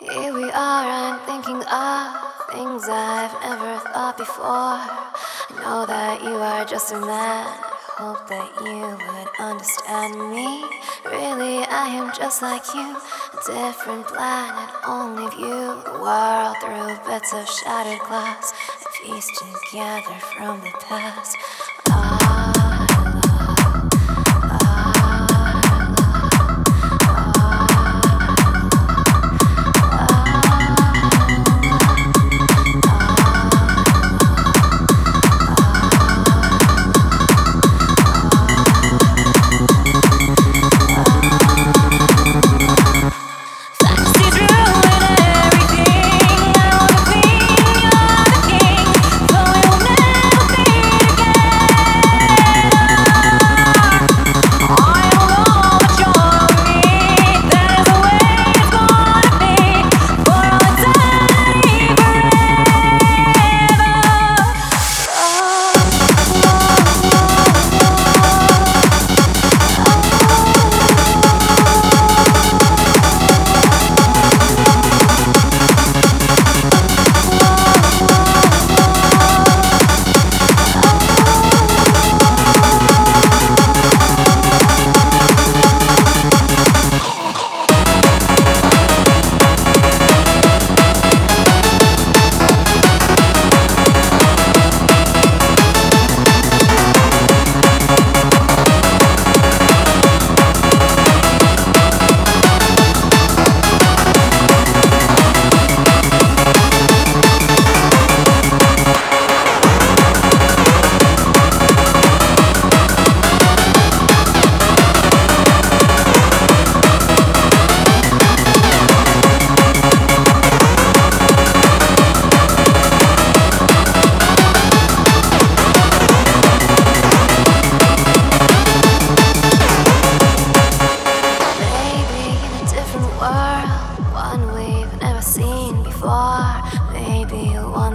Here we are, I'm thinking of things I've never thought before. I know that you are just a man. I hope that you would understand me. Really, I am just like you, a different planet, only view the world through bits of shattered glass, pieced together from the past.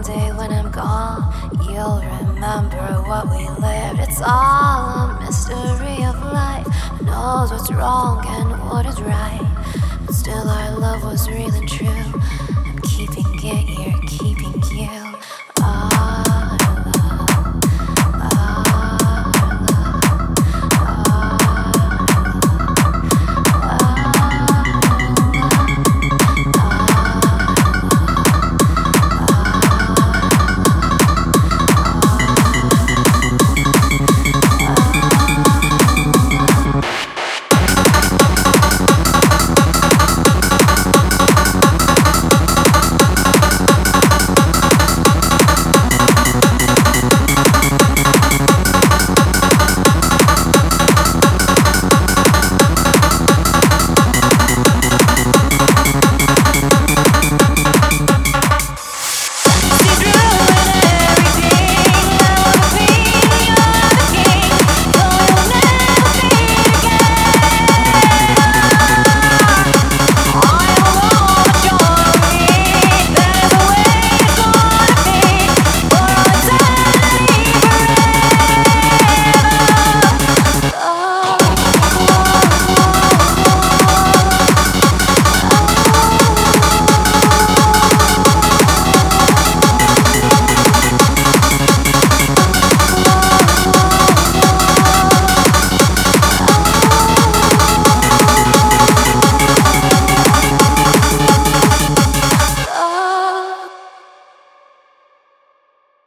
Day when I'm gone, you'll remember what we lived. It's all a mystery of life. Who knows what's wrong and what is right? But still, our love was real and true. I'm keeping it here, keeping you.